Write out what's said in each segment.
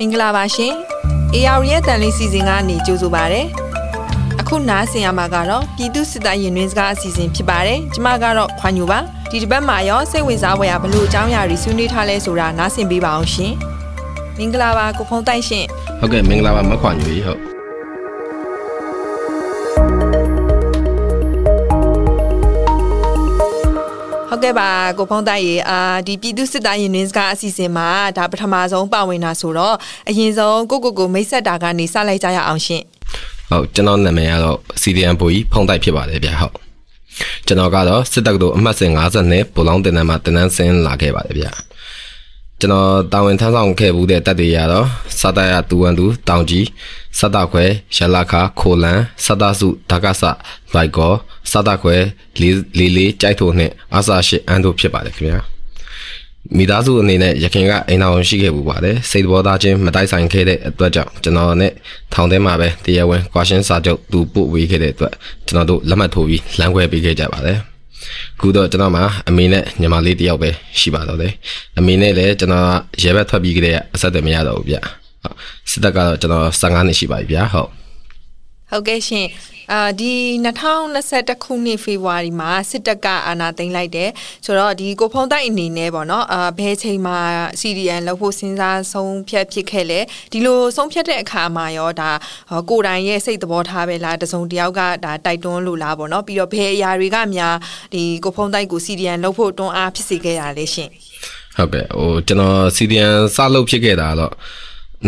မင်္ဂလာပါရှင်။ AR ရဲ့တန်လေးစီစဉ်ကနေကြိုဆိုပါရစေ။အခုနားဆင်ရမှာကတော့ပြည်သူစစ်တပ်ရင်တွင်စကားအစီအစဉ်ဖြစ်ပါတယ်။ကျွန်မကတော့ခွန်ညူပါ။ဒီတစ်ပတ်မှာရောစိတ်ဝင်စားဖွယ်ရာဘလို့အကြောင်းအရာတွေဆွေးနွေးထားလဲဆိုတာနားဆင်ပေးပါအောင်ရှင်။မင်္ဂလာပါကိုဖုံးတိုက်ရှင်ဟုတ်ကဲ့မင်္ဂလာပါမခွာညူကြီးဟုတ်။ ဟုတ်ကဲ့ပါကိုဖုံးတိုက်ရေအာဒီပြည်သူစစ်တပ်ရင်တွင်စကားအစီအစဉ်မှာဒါပထမဆုံးပါဝင်တာဆိုတော့အရင်ဆုံးကိုကိုကိုမိတ်ဆက်တာကနေစလိုက်ကြရအောင်ရှင်။ဟုတ်ကျွန်တော်နာမည်ကတော့ CDN ဘူကြီးဖုံတိုက်ဖြစ်ပါတယ်ဗျဟုတ်ကျွန်တော်ကတော့စစ်တပ်ကတို့အမှတ်စဉ်50နဲ့ဘူလောင်းတင်တန်းမှာတင်တန်းဆင်းလာခဲ့ပါတယ်ဗျ ကျွန်တော်တာဝန်ထမ်းဆောင်ခဲ့ဘူးတဲ့တပ်တွေရတော့စတရတူဝန်တူတောင်ကြီးစတခွဲရလခခိုလန်စတစုဒါကဆဘိုက်ကောစတခွဲလေးလေးလေးကြိုက်ထိုနဲ့အဆာရှိအန်တို့ဖြစ်ပါတယ်ခင်ဗျာမိသားစုအနေနဲ့ရခင်ကအိမ်တော်ရှိခဲ့ပူပါတယ်စိတ်တော်သားချင်းမတိုက်ဆိုင်ခဲ့တဲ့အတွက်ကြောင့်ကျွန်တော်နဲ့ထောင်ထဲမှာပဲတရားဝင်ကွာရှင်းစာချုပ်သူပို့ဝေးခဲ့တဲ့အတွက်ကျွန်တော်တို့လက်မှတ်ထိုးပြီးလမ်းခွဲပေးခဲ့ကြပါတယ် ခုတော့ကျွန်တော်မှာအမေနဲ့ညီမလေးတယောက်ပဲရှိပါတော့တယ်အမေနဲ့လည်းကျွန်တော်ရဲဘက်ထွက်ပြီးကြတဲ့အဆက်အသွယ်မရတော့ဘူးဗျဟုတ်စစ်တပ်ကတော့ကျွန်တော်15နှစ်ရှိပါပြီဗျဟုတ် ဟုတ်ကဲ့ရှင်အာဒီ2021ခုနှစ်ဖေဖော်ဝါရီမှာစစ်တပ်ကအာဏာသိမ်းလိုက်တယ်ဆိုတော့ဒီကိုဖုံးတိုက်အနေနဲ့ပေါ့နော်အာဘယ်ချိန်မှာ CDN လောက်ဖို့စဉ်းစားဆုံးဖြတ်ဖြစ်ခဲ့လဲဒီလိုဆုံးဖြတ်တဲ့အခါမှာရောဒါဟောကိုယ်တိုင်ရဲ့စိတ်သဘောထားပဲလားတစုံတစ်ယောက်ကဒါတိုက်တွန်းလို့လားပေါ့နော်ပြီးတော့ဘယ်အရာတွေကများဒီကိုဖုံးတိုက်ကို CDN လောက်ဖို့တွန်းအားဖြစ်စေခဲ့ရလဲရှင်ဟုတ်ကဲ့ဟိုကျွန်တော် CDN စလုပ်ဖြစ်ခဲ့တာတော့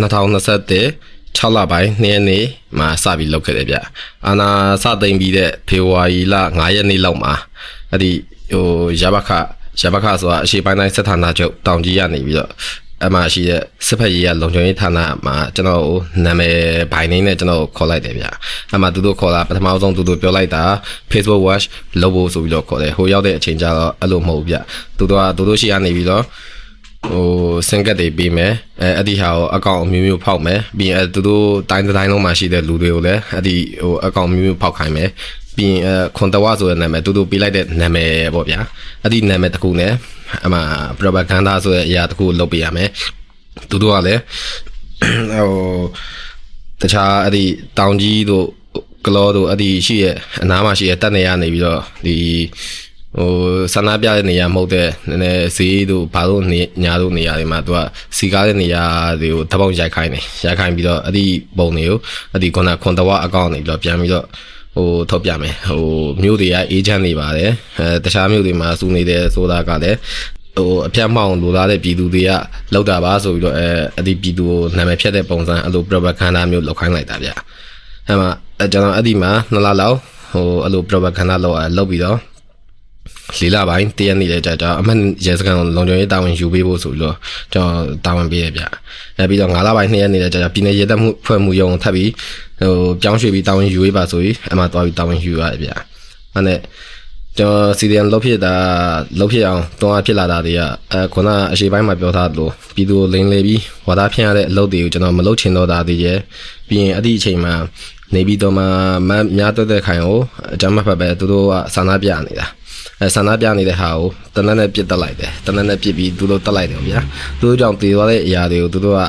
2021 6လပိုင်း2ရက်နေ့မှာစပြီးလုပ်ခဲ့တယ်ဗျအာနာစသိမ့်ပြီးတဲ့ဖေဖော်ဝါရီလ9ရက်နေ့လောက်မှာအဲ့ဒီဟိုရဘခရဘခဆိုတာအရှိပိုင်းတိုင်းစစ်ဌာနချုပ်တောင်ကြီးရနေပြီးတော့အမှရှိတဲ့စစ်ဖက်ရေးရလုံခြုံရေးဌာနမှာကျွန်တော်ကိုနာမည်ဘိုင်နေနဲ့ကျွန်တော်ခေါ်လိုက်တယ်ဗျအမှသူတို့ခေါ်လာပထမဆုံးသူတို့ပြောလိုက်တာ Facebook watch လုပ်ဖို့ဆိုပြီးတော့ခေါ်တယ်ဟိုရောက်တဲ့အချိန်ကျတော့အဲ့လိုမဟုတ်ဘူးဗျသူတို့ကသူတို့ရှိရနေပြီးတော့ ဟိုစင်ကတ်တွေပေးမယ်အဲအဲ့ဒီဟာကိုအကောင့်အမျိုးမျိုးဖောက်မယ်ပြီးရင်အဲသူတို့တိုင်းတစ်တိုင်းလုံးမှာရှိတဲ့လူတွေကိုလည်းအဲ့ဒီဟိုအကောင့်အမျိုးမျိုးဖောက်ခိုင်းမယ်ပြီးရင်အဲခွန်တဝဆိုတဲ့နာမည်သူတို့ပေးလိုက်တဲ့နာမည်ပေါ့ဗျာအဲ့ဒီနာမည်တစ်ခုနဲ့အမှ propaganda ဆိုတဲ့အရာတစ်ခုလုပ်ပေးရမယ်သူတို့ကလည်းဟိုတခြားအဲ့ဒီတောင်ကြီးတို့ကလောတို့အဲ့ဒီရှိရဲ့အနားမှာရှိရဲ့တက်နေရနေပြီးတော့ဒီ ဟိုဆန္ဒပြတဲ့နေရာမဟုတ်တဲ့နည်းနည်းဈေးတို့ဘာလို့နေညာတို့နေရာတွေမှာသူကစီကားတဲ့နေရာတွေကိုတပောက်ရိုက်ခိုင်းတယ်ရိုက်ခိုင်းပြီးတော့အဲ့ဒီပုံတွေကိုအဲ့ဒီခုနခွန်တဝအကောင့်နေပြီးတော့ပြန်ပြီးတော့ဟိုထုတ်ပြမယ်ဟိုမြို့တွေကအေဂျင့်နေပါတယ်အဲတခြားမြို့တွေမှာစုနေတဲ့ဆိုတာကလည်းဟိုအပြတ်မောင်လိုလားတဲ့ပြည်သူတွေကလောက်တာပါဆိုပြီးတော့အဲအဲ့ဒီပြည်သူကိုနာမည်ဖြတ်တဲ့ပုံစံအဲ့လို propaganda မျိုးလောက်ခိုင်းလိုက်တာဗျအဲမှာကျွန်တော်အဲ့ဒီမှာနှစ်လလောက်ဟိုအဲ့လို propaganda လောက်အဲလောက်ပြီးတော့ လေးလာပိုင်းတရက်နေတဲ့ကြာကြာအမှန်ရဲစကန်လုံခြုံရေးတာဝန်ယူပေးဖို့ဆိုပြီးတော့ကျွန်တော်တာဝန်ပေးရဗျ။နောက်ပြီးတော့9လပိုင်း2ရက်နေတဲ့ကြာကြာပြည်내ရဲတပ်မှုဖွဲ့မှုရုံထပ်ပြီးဟိုပြောင်းရွှေ့ပြီးတာဝန်ယူပေးပါဆိုပြီးအမှသွားပြီးတာဝန်ယူရတယ်ဗျ။အဲ့နဲ့ကျွန်တော်စီဒီအန်လောက်ဖြစ်တာလောက်ဖြစ်အောင်တွန်းအားဖြစ်လာတာတွေကအဲခုနအရှိပိုင်းမှာပြောထားသလိုပြည်သူလိန်လေပြီးဝါသားဖြန့်ရတဲ့အလုပ်တွေကိုကျွန်တော်မလုပ်ချင်တော့တာတည်းရဲ့ပြီးရင်အဲ့ဒီအချိန်မှာနေပြီးတော့မှမများတော့တဲ့ခိုင်ကိုအကြမ်းမဖက်ပဲသူတို့ကဆန္ဒပြနေတာအဲ ဆန္ဒပြနေတဲ့ဟာကိုတနက်နဲ့ပြစ်တက်လိုက်တယ်တနက်နဲ့ပြစ်ပြီးသူတို့တက်လိုက်တယ်ဗျာသူတို့ကြောင့်တည်သွားတဲ့အရာတွေကိုသူတို့က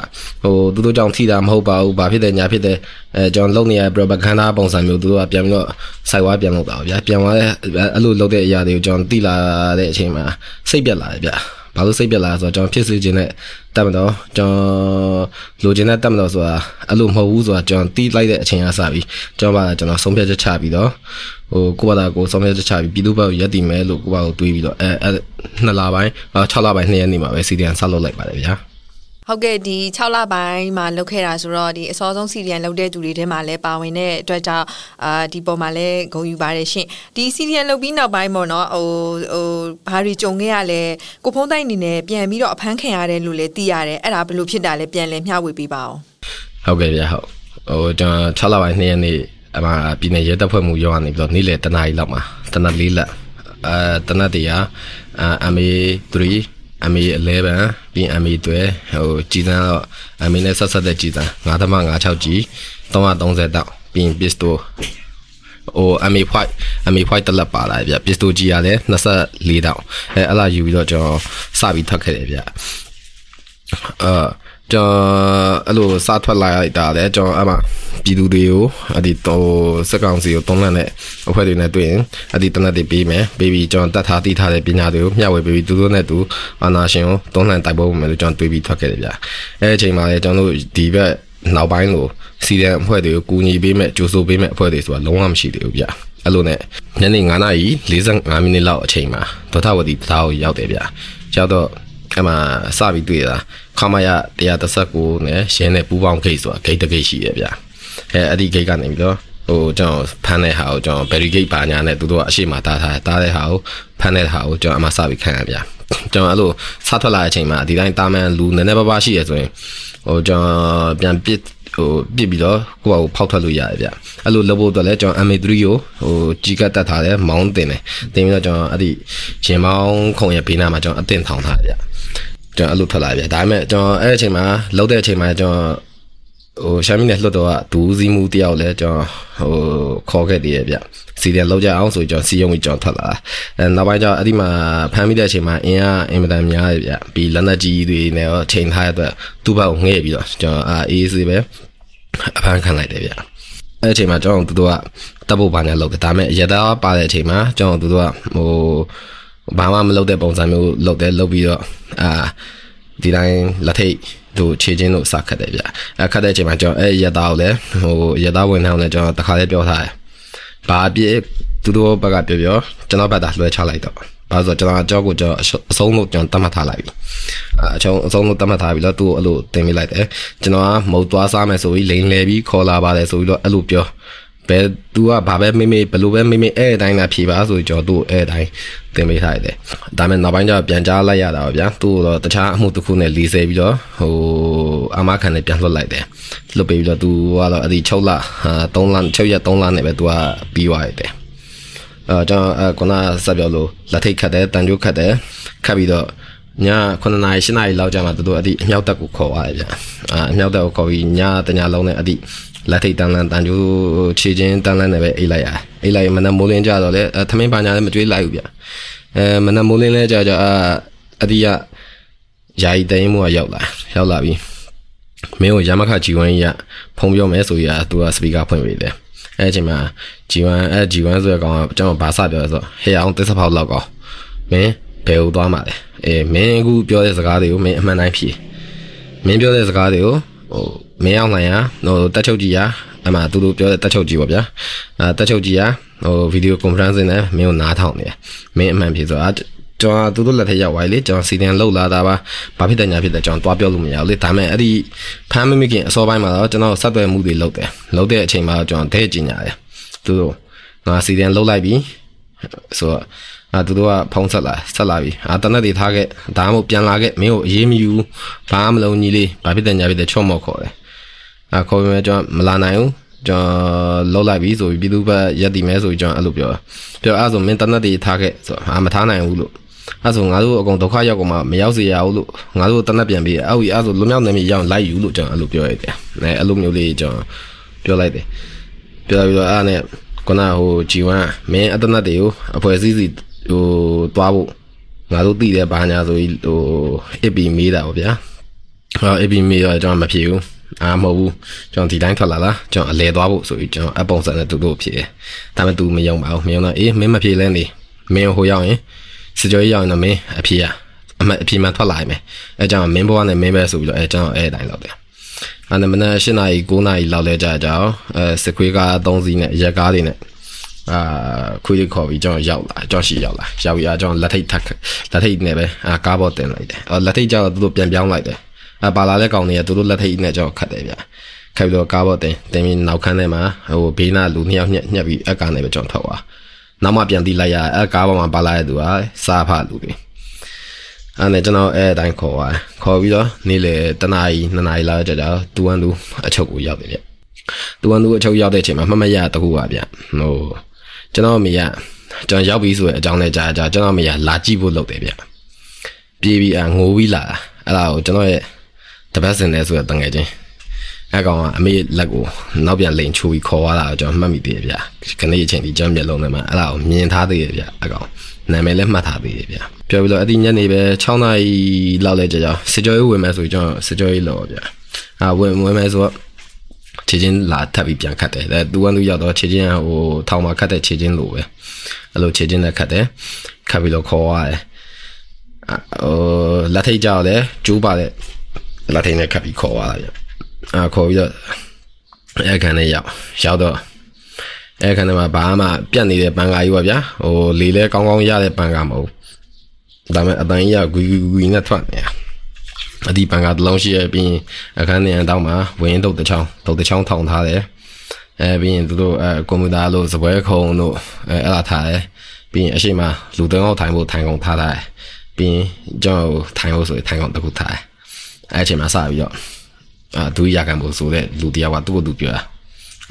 ဟိုသူတို့ကြောင့်ထိတာမဟုတ်ပါဘူးဘာဖြစ်တယ်ညာဖြစ်တယ်အဲကျွန်တော်လုပ်နေရ propaganda ပုံစံမျိုးသူတို့ကပြန်ပြီးတော့စိုက်ဝါပြန်လုပ်တာဗျာပြန်သွားတဲ့အဲ့လိုလုပ်တဲ့အရာတွေကိုကျွန်တော်တိလာတဲ့အချိန်မှာစိတ်ပြက်လာတယ်ဗျာ ဘာလို့စိတ်ပြက်လာဆိုတော့ကျွန်တော်ဖြစ်စေခြင်းနဲ့တက်မတော့ကျွန်တော်လိုချင်တဲ့တက်မတော့ဆိုတာအဲ့လိုမဟုတ်ဘူးဆိုတာကျွန်တော်တီးလိုက်တဲ့အချိန်ကစပြီးကျွန်တော်ကကျွန်တော်ဆုံးဖြတ်ချက်ချပြီးတော့ဟိုကိုဘာသာကိုဆုံးဖြတ်ချက်ချပြီးပြည်သူ့ဘက်ကိုရက်တည်မယ်လို့ကိုဘာကိုတွေးပြီးတော့အဲအဲနှစ်လပိုင်း6လပိုင်း2ရက်နေ့မှာပဲစီဒီအန်ဆက်လုပ်လိုက်ပါတယ်ဗျာ ဟုတ်ကဲ့ဒီ6လပိုင်းမှာလုပ်ခဲ့တာဆိုတော့ဒီအစောဆုံး CDN လုပ်တဲ့သူတွေထဲမှာလည်းပါဝင်တဲ့အတွက်ကြောင့်အာဒီပေါ်မှာလည်းဂုဏ်ယူပါတယ်ရှင်ဒီ CDN လုပ်ပြီးနောက်ပိုင်းပေါ့နော်ဟိုဟိုဘာတွေကြုံခဲ့ရလဲကိုဖုံးတိုင်းအနေနဲ့ပြန်ပြီးတော့အဖမ်းခံရတယ်လို့လည်းသိရတယ်အဲ့ဒါဘယ်လိုဖြစ်တာလဲပြန်လည်မျှဝေပေးပါအောင်ဟုတ်ကဲ့ဗျာဟုတ်ဟိုကျွန်တော်6လပိုင်း2ရက်နေ့အမှပြည်နယ်ရဲတပ်ဖွဲ့မှုရောကနေပြီးတော့နေ့လယ်တနားရီလောက်မှာတနက်လေးလက်အဲတနက်တရားအ MA3 MA11 ပြီး MA12 ဟိုကြည်စမ်းတော့ MA နဲ့ဆက်ဆက်တဲ့ကြည်စမ်း9.56 G 330တောက်ပြီးရင် pistol ဟို MA5 MA5 တက်လက်ပါလာဗျ pistol G ရတယ်24တောက်အဲအဲ့လာယူပြီးတော့ကျွန်တော်စပြီးထွက်ခဲ့တယ်ဗျအာ ကျွန်တော်အဲ့လိုစားထွက်လာလိုက်တာလေကျွန်တော်အဲ့မှာပြည်သူတွေကိုအဲ့ဒီတော့စက်ကောင်စီကိုတုံးလန့်တဲ့အဖွဲ့တွေနဲ့တွေ့ရင်အဲ့ဒီတနက်တွေပေးမယ်ပေးပြီးကျွန်တော်တတ်ထားတည်ထားတဲ့ပညာတွေကိုမျှဝေပေးပြီးသူတို့နဲ့သူအာနာရှင်ကိုတုံးလန့်တိုက်ဖို့မယ်လို့ကျွန်တော်တွေးပြီးထွက်ခဲ့တယ်ဗျအဲ့အချိန်မှာလေကျွန်တော်တို့ဒီဘက်နောက်ပိုင်းကိုစီဒန်အဖွဲ့တွေကိုကူညီပေးမဲ့ကြိုးစိုးပေးမဲ့အဖွဲ့တွေဆိုတာလုံးဝမရှိသေးဘူးဗျအဲ့လိုနဲ့ညနေ9:45မိနစ်လောက်အချိန်မှာဒေါသဝတီတရားကိုရောက်တယ်ဗျရောက်တော့ အဲ့မှာစပြီးတွေ့တာခမရ139နဲ့ရင်းနဲ့ပူပေါင်းဂိတ်ဆိုတာဂိတ်တစ်ဂိတ်ရှိရဗျအဲအဲ့ဒီဂိတ်ကနေပြီးတော့ဟိုကျွန်တော်ဖမ်းတဲ့ဟာကိုကျွန်တော် barricade ပါညာနဲ့သူတို့ကအရှိမတားထားတားတဲ့ဟာကိုဖမ်းတဲ့ဟာကိုကျွန်တော်အမှစပြီးခံရဗျကျွန်တော်အဲ့လိုစားထွက်လာတဲ့အချိန်မှာဒီတိုင်းတာမန်လူနည်းနည်းပါးပါးရှိရဆိုရင်ဟိုကျွန်တော်ပြန်ပစ်ဟိုပြစ်ပြီးတော့ကိုယ့်ဘာကိုဖောက်ထွက်လို့ရတယ်ဗျအဲ့လိုလုပ်ဖို့အတွက်လည်းကျွန်တော် MA3 ကိုဟိုကြီးကတ်တက်ထားတယ်မောင်းတင်တယ်တင်ပြီးတော့ကျွန်တော်အဲ့ဒီရှင်မောင်းခုံရဲ့ဘေးနားမှာကျွန်တော်အတင်ထောင်ထားတယ်ဗျ ကျွန်တော်အဲ့လိုထွက်လာဗျဒါပေမဲ့ကျွန်တော်အဲ့အချိန်မှာလောက်တဲ့အချိန်မှာကျွန်တော်ဟိုရှာမီနဲ့လွတ်တော့ဒူးစည်းမှုတယောက်လဲကျွန်တော်ဟိုခေါ်ခဲ့တည်းရဗျစီတယ်လောက်ကြအောင်ဆိုကျွန်တော်စီယုံပြီးကျွန်တော်ထွက်လာအဲနောက်ပိုင်းကျတော့အဲ့ဒီမှာဖမ်းမိတဲ့အချိန်မှာအင်းအားအင်မတန်များတယ်ဗျပြီးလက်နက်ကြီးတွေနဲ့ရောချိန်ထားရတဲ့သူ့ဘက်ကိုငှဲ့ပြီးတော့ကျွန်တော်အာအေးစီပဲအဖမ်းခံလိုက်တယ်ဗျအဲ့အချိန်မှာကျွန်တော်တို့ကတပ်ဖို့ပါနေလောက်တယ်ဒါပေမဲ့ရတာပါတဲ့အချိန်မှာကျွန်တော်တို့ကဟို ဘာမှမလုပ်တဲ့ပုံစံမျိုးလုပ်တယ်လုပ်ပြီးတော့အာဒီတိုင်းလက်ထိတ်တို့ခြေချင်းတို့စခတ်တယ်ဗျအခတ်တဲ့အချိန်မှာကျွန်တော်အဲ့ရတာကိုလည်းဟိုရတာဝင်ထောင်းလည်းကျွန်တော်တခါလေးပြောထားတယ်ဘာအပြည့်သူတို့ဘက်ကပြောပြောကျွန်တော်ဘက်ကလွှဲချလိုက်တော့ဘာလို့ဆိုတော့ကျွန်တော်အကြောက်ကိုကျွန်တော်အဆုံးလို့ကျွန်တော်တတ်မှတ်ထားလိုက်ပြီအချုံအဆုံးလို့တတ်မှတ်ထားပြီလို့သူ့ကိုအဲ့လိုတင်ပြလိုက်တယ်ကျွန်တော်ကမုတ်သွားစားမယ်ဆိုပြီးလိန်လဲပြီးခေါ်လာပါတယ်ဆိုပြီးတော့အဲ့လိုပြော ဘယ်သူကဘာပဲမိမိဘယ်လိုပဲမိမိအဲ့အတိုင်းလာဖြေပါဆိုကျွန်တော်သူ့အဲ့အတိုင်းသင်ပေးထားရတယ်ဒါပေမဲ့နောက်ပိုင်းကျတော့ပြန်ကြားလိုက်ရတာပါဗျာသူ့တော့တခြားအမှုတစ်ခုနဲ့လီဆဲပြီးတော့ဟိုအမခံနဲ့ပြန်လွှတ်လိုက်တယ်လွှတ်ပေးပြီးတော့သူကတော့အဲ့ဒီ6လ3လ6ရက်3လနဲ့ပဲသူကပြီးသွားရတယ်အဲကျွန်တော်အဲခုနဆက်ပြောလို့လက်ထိတ်ခတ်တယ်တန်ကြိုးခတ်တယ်ခတ်ပြီးတော့ည9နာရီ10နာရီလောက်ကြာမှသူတို့အဲ့ဒီအမြောက်တက်ကိုခေါ်သွားတယ်ဗျအာအမြောက်တက်ကိုခေါ်ပြီးညတညလုံးနဲ့အဲ့ဒီ လက်ထိတ်တန်လန်တန်ကြိုးခြေချင်းတန်လန်နဲ့ပဲအိတ်လိုက်ရအိတ်လိုက်မနက်မိုးလင်းကြတော့လေသမင်းပါညာလည်းမကြွေးလိုက်ဘူးဗျအဲမနက်မိုးလင်းလဲကြကြအာအဒီကယာယီတိုင်းမှုကရောက်လာရောက်လာပြီမင်းကိုရမခဂျီဝမ်ကြီးကဖုံပြောမယ်ဆိုရသူကစပီကာဖွင့်ပေးတယ်အဲ့အချိန်မှာဂျီဝမ်အဲ့ဂျီဝမ်ဆိုတဲ့ကောင်ကကျွန်တော်ဘာစပြောလဲဆိုဟေးအောင်တစ်စဖောက်လောက်ကောင်မင်းဘယ်ကိုသွားမှာလဲအေးမင်းအခုပြောတဲ့စကားတွေကိုမင်းအမှန်တိုင်းဖြေမင်းပြောတဲ့စကားတွေကိုဟို မင်းအောင်လှိုင်ရဟိုတက်ချုပ်ကြီးရအမှသူတို့ပြောတဲ့တက်ချုပ်ကြီးပေါ့ဗျာအဲတက်ချုပ်ကြီးရဟိုဗီဒီယိုကွန်ဖရင့်နဲ့မင်းကိုနားထောင်နေတယ်မင်းအမှန်ဖြေဆိုတော့ကျွန်တော်သူတို့လက်ထက်ရောက်သွားလေကျွန်တော်စီတန်လောက်လာတာပါဘာဖြစ်တယ်ညာဖြစ်တယ်ကျွန်တော်တွားပြောလို့မရဘူးလေဒါပေမဲ့အဲ့ဒီဖမ်းမမိခင်အစောပိုင်းမှာတော့ကျွန်တော်ဆက်သွယ်မှုတွေလုပ်တယ်လုပ်တဲ့အချိန်မှာကျွန်တော်ဒဲကျင်ညာတယ်သူတို့ငါစီတန်လောက်လိုက်ပြီဆိုတော့အာသူတို့ကဖုံးဆက်လာဆက်လာပြီအာတနက်တွေထားခဲ့ဒါမှမဟုတ်ပြန်လာခဲ့မင်းကိုအေးမယူဘာမှမလုံးကြီးလေးဘာဖြစ်တယ်ညာဖြစ်တယ်ချော့မော့ခေါ်တယ် အာခေါ်ပြီးမှကျွန်တော်မလာနိုင်ဘူးကျွန်တော်လောက်လိုက်ပြီဆိုပြီးပြည်သူ့ဘက်ရက်တည်မဲဆိုပြီးကျွန်တော်အဲ့လိုပြောပြောအဲ့ဆိုမင်းတနက်တွေထားခဲ့ဆိုအာမထားနိုင်ဘူးလို့အဲ့ဆိုငါတို့အကုန်ဒုက္ခရောက်ကုန်မှမရောက်စေရဘူးလို့ငါတို့တနက်ပြန်ပြီးအဲ့ဟိအဲ့ဆိုလွမြောက်နေပြီရောက်လိုက်ယူလို့ကျွန်တော်အဲ့လိုပြောရတယ်အဲအဲ့လိုမျိုးလေးကျွန်တော်ပြောလိုက်တယ်ပြောပြီးတော့အဲ့နဲ့ခုနဟိုဂျီဝမ်မင်းအတနက်တွေကိုအဖွဲ့အစည်းစီဟိုသွားဖို့ငါတို့သိတယ်ဘာညာဆိုပြီးဟိုအစ်ပီမေးတာပေါ့ဗျာဟောအစ်ပီမေးတော့ကျွန်တော်မဖြေဘူး အာမဟုတ်ဘူးကျွန်တော်ဒီတိုင်းထွက်လာလားကျွန်တော်အလဲသွားဖို့ဆိုပြီးကျွန်တော်အပုံစံနဲ့သူတို့ဖြေတယ်ဒါပေမဲ့ तू မယုံပါဘူးမယုံတော့အေးမင်းမဖြေလဲနေမင်းဟိုရောက်ရင်စကြောကြီးရောက်ရင်တော့မင်းအဖြေရအမအဖြေမှထွက်လာရင်မယ်အဲကြောင့်မင်းဘဝနဲ့မင်းပဲဆိုပြီးတော့အဲကျွန်တော်အဲအတိုင်းလောက်တယ်အဲ့ဒါမနက်၈နာရီ9နာရီလောက်လဲကြာကြအောင်အဲစခွေးကား3စီးနဲ့ရက်ကားတွေနဲ့အာခွေးခေါ်ပြီးကျွန်တော်ရောက်လာကျွန်တော်ရှိရောက်လာရောက်ပြီးအကျွန်တော်လက်ထိတ်ထက်လက်ထိတ်နဲ့ပဲအာကားပေါ်တင်လိုက်တယ်အော်လက်ထိတ်ကျတော့သူတို့ပြန်ပြောင်းလိုက်တယ် အာပါလာတဲ့ကောင်တွေကသူတို့လက်ထိတ်နဲ့ကျွန်တော်ခတ်တယ်ဗျခတ်ပြီးတော့ကားပေါ်တင်တင်ပြီးနောက်ခန်းထဲမှာဟိုဘေးနာလူနှစ်ယောက်ညက်ညက်ပြီးအကားနဲ့ပဲကျွန်တော်ထောက်သွားနောက်မှပြန်တီးလိုက်ရအဲကားပေါ်မှာပါလာတဲ့သူကစားဖလူတွေအဲ့နဲ့ကျွန်တော်အဲအတိုင်းခေါ်သွားခေါ်ပြီးတော့နေ့လေတနာရီနှစ်နာရီလောက်ကြာကြာတူဝမ်တူအချုပ်ကိုရောက်တယ်ဗျတူဝမ်တူအချုပ်ရောက်တဲ့အချိန်မှာမမရတခုပါဗျဟိုကျွန်တော်မိရကျွန်တော်ရောက်ပြီဆိုတဲ့အကြောင်းနဲ့ကြာကြာကျွန်တော်မိရလာကြည့်ဖို့လုပ်တယ်ဗျပြေးပြီးအငိုးပြီးလာတာအဲ့ဒါကိုကျွန်တော်ရဲ့ တပတ်စင်လဲဆိုတဲ့တငယ်ချင်းအဲကောင်ကအမေလက်ကိုနောက်ပြန်လိန်ချိုးပြီးခေါ်သွားတာကိုကျွန်တော်မှတ်မိသေးတယ်ဗျခဏအချိန်ဒီကျွန်တော်မျက်လုံးထဲမှာအဲ့ဒါကိုမြင်ထားသေးတယ်ဗျအဲကောင်နာမည်လည်းမှတ်ထားသေးတယ်ဗျပြောပြီးတော့အဲ့ဒီညနေပဲ6နာရီလောက်လဲကြာကြာစစ်ကြောရေးဝင်မယ်ဆိုကျွန်တော်စစ်ကြောရေးလောဗျအာဝင်ဝင်မယ်ဆိုတော့ခြေချင်းလာထပ်ပြီးပြန်ခတ်တယ်အဲသူကသူရောက်တော့ခြေချင်းဟိုထောင်မှာခတ်တဲ့ခြေချင်းလိုပဲအဲ့လိုခြေချင်းနဲ့ခတ်တယ်ခတ်ပြီးတော့ခေါ်ရတယ်ဟိုလက်ထိတ်ကြောက်တယ်ကျိုးပါတဲ့ လက်ထိတ်နဲ့ခတ်ပြီးခေါ်သွားတာဗျအာခေါ်ပြီးတော့အဲခံနဲ့ရောက်ရောက်တော့အဲခံနဲ့မှာဘာမှပြတ်နေတဲ့ဘန်ကာကြီးပါဗျာဟိုလေလဲကောင်းကောင်းရတဲ့ဘန်ကာမဟုတ်ဒါပေမဲ့အတန်ကြီးကဂွီဂွီဂွီနဲ့ထွက်နေတာအဒီဘန်ကာတစ်လုံးရှိရပြီးအခန်းထဲအတောက်မှာဝင်းတုတ်တစ်ချောင်းတုတ်တစ်ချောင်းထောင်ထားတယ်အဲပြီးရင်သူတို့အဲကွန်ပျူတာလို့စပွဲခုံတို့အဲအဲ့လာထားတယ်ပြီးရင်အရှိမလူသုံးယောက်ထိုင်ဖို့ထိုင်ကုန်ထားထားတယ်ပြီးရင်ကျွန်တော်ထိုင်ဖို့ဆိုရင်ထိုင်ကုန်တစ်ခုထားတယ် အဲ့အချိန်မှာစပြီးတော့အာဒူရခံဖို့ဆိုတဲ့လူတယောက်ကသူ့ကိုသူပြောတာ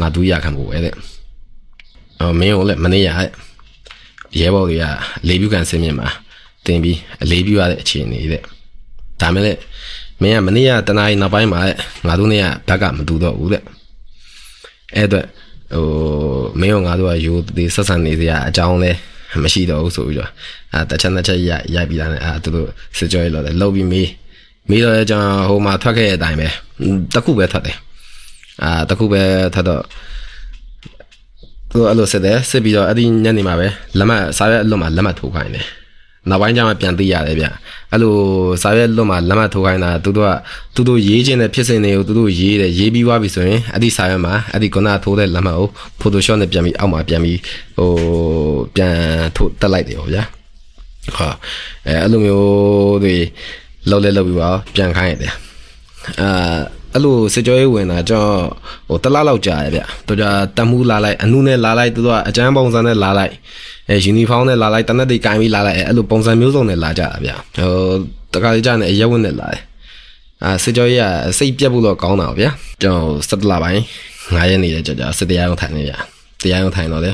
ငါဒူရခံဖို့ပဲတဲ့အော်မင်းကိုလည်းမနေရတဲ့ရဲဘော်တွေကလေပြူကန်ဆင်းမြင်မှာတင်ပြီးအလေးပြရတဲ့အခြေအနေတဲ့ဒါမဲ့လည်းမင်းကမနေ့ကတနားရီနောက်ပိုင်းမှာငါတို့နဲ့ကဘက်ကမတူတော့ဘူးတဲ့အဲ့အတွက်ဟိုမင်းတို့ငါတို့ကယူသေးဆက်ဆံနေစရာအကြောင်းလဲမရှိတော့ဘူးဆိုပြီးတော့အဲတချမ်းတချက်ရိုက်ရိုက်ပြီးတာနဲ့အဲသူတို့စကြောရီလောက်တယ်လောက်ပြီးမေး မေးတော့ကျွန်တော်ဟိုမှာထွက်ခဲ့တဲ့အတိုင်းပဲတခုပဲထွက်တယ်အာတခုပဲထွက်တော့သူအဲ့လိုစစ်တယ်စစ်ပြီးတော့အဲ့ဒီညနေမှာပဲလက်မှတ်စားရွက်အလွတ်မှာလက်မှတ်ထိုးခိုင်းတယ်နောက်ပိုင်းကျမှပြန်သိရတယ်ဗျအဲ့လိုစာရွက်လွတ်မှာလက်မှတ်ထိုးခိုင်းတာသူတို့ကသူတို့ရေးခြင်းတဲ့ဖြစ်စဉ်တွေကိုသူတို့ရေးတယ်ရေးပြီးသွားပြီဆိုရင်အဲ့ဒီစာရွက်မှာအဲ့ဒီခုနထိုးတဲ့လက်မှတ်ကို Photoshop နဲ့ပြန်ပြီးအောက်မှာပြန်ပြီးဟိုပြန်ထိုးတက်လိုက်တယ်ပေါ့ဗျာဟာအဲအဲ့လိုမျိုးတွေ လောက်လဲလောက်ပြီးပါပြန်ခိုင်းရတယ်အာအဲ့လိုစစ်ကြောရေးဝင်တာကျွန်တော်ဟိုတလားလောက်ကြာရဗျ။တို့ကြတမှုလာလိုက်အနုနဲ့လာလိုက်သူတို့ကအကျန်းပုံစံနဲ့လာလိုက်အဲယူနီဖောင်းနဲ့လာလိုက်တနက်တွေကင်ပြီးလာလိုက်အဲ့လိုပုံစံမျိုးစုံနဲ့လာကြတာဗျ။ဟိုတခါလေးကြာနေအရက်ဝင်နဲ့လာတယ်။အာစစ်ကြောရေးကစိတ်ပြက်ဖို့တော့ကောင်းတာဗျာ။ကျွန်တော်စက်တလာပိုင်း9ရက်နေတယ်ကြာကြာစစ်တရားရုံထိုင်နေဗျ။တရားရုံထိုင်တော့လေ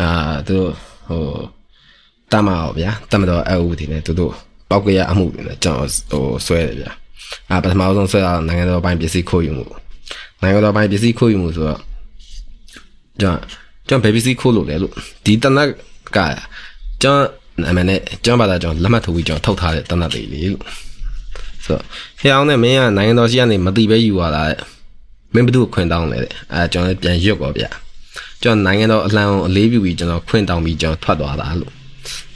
အာသူတို့ဟိုတမအောင်ဗျာတမတော်အအူဒီနဲ့သူတို့ ပောက်ကရအမှုတွေနဲ့ကျွန်တော်ဟိုဆွဲတယ်ဗျာ။အာပထမဆုံးဆွဲတာနိုင်ငံတော်ပိုင်းပစ္စည်းခိုးယူမှုနိုင်ငံတော်ပိုင်းပစ္စည်းခိုးယူမှုဆိုတော့ကျွန်တော်ကျွန်တော်ဘယ်ပစ္စည်းခိုးလို့လဲလို့ဒီတနက်ကကျွန်တော်အမှန်နဲ့ကျွန်တော်ဘာသာကျွန်တော်လက်မှတ်ထိုးပြီးကျွန်တော်ထုတ်ထားတဲ့တနက်တွေလေလို့ဆိုတော့ဟဲအောင်နဲ့မင်းကနိုင်ငံတော်ရှိကနေမတိပဲယူလာတဲ့မင်းဘသူခွင်တောင်းလဲတဲ့အဲကျွန်တော်ပြန်ရွတ်ကောဗျကျွန်တော်နိုင်ငံတော်အလံကိုအလေးပြုပြီးကျွန်တော်ခွင်တောင်းပြီးကျွန်တော်ထွက်သွားတာလို့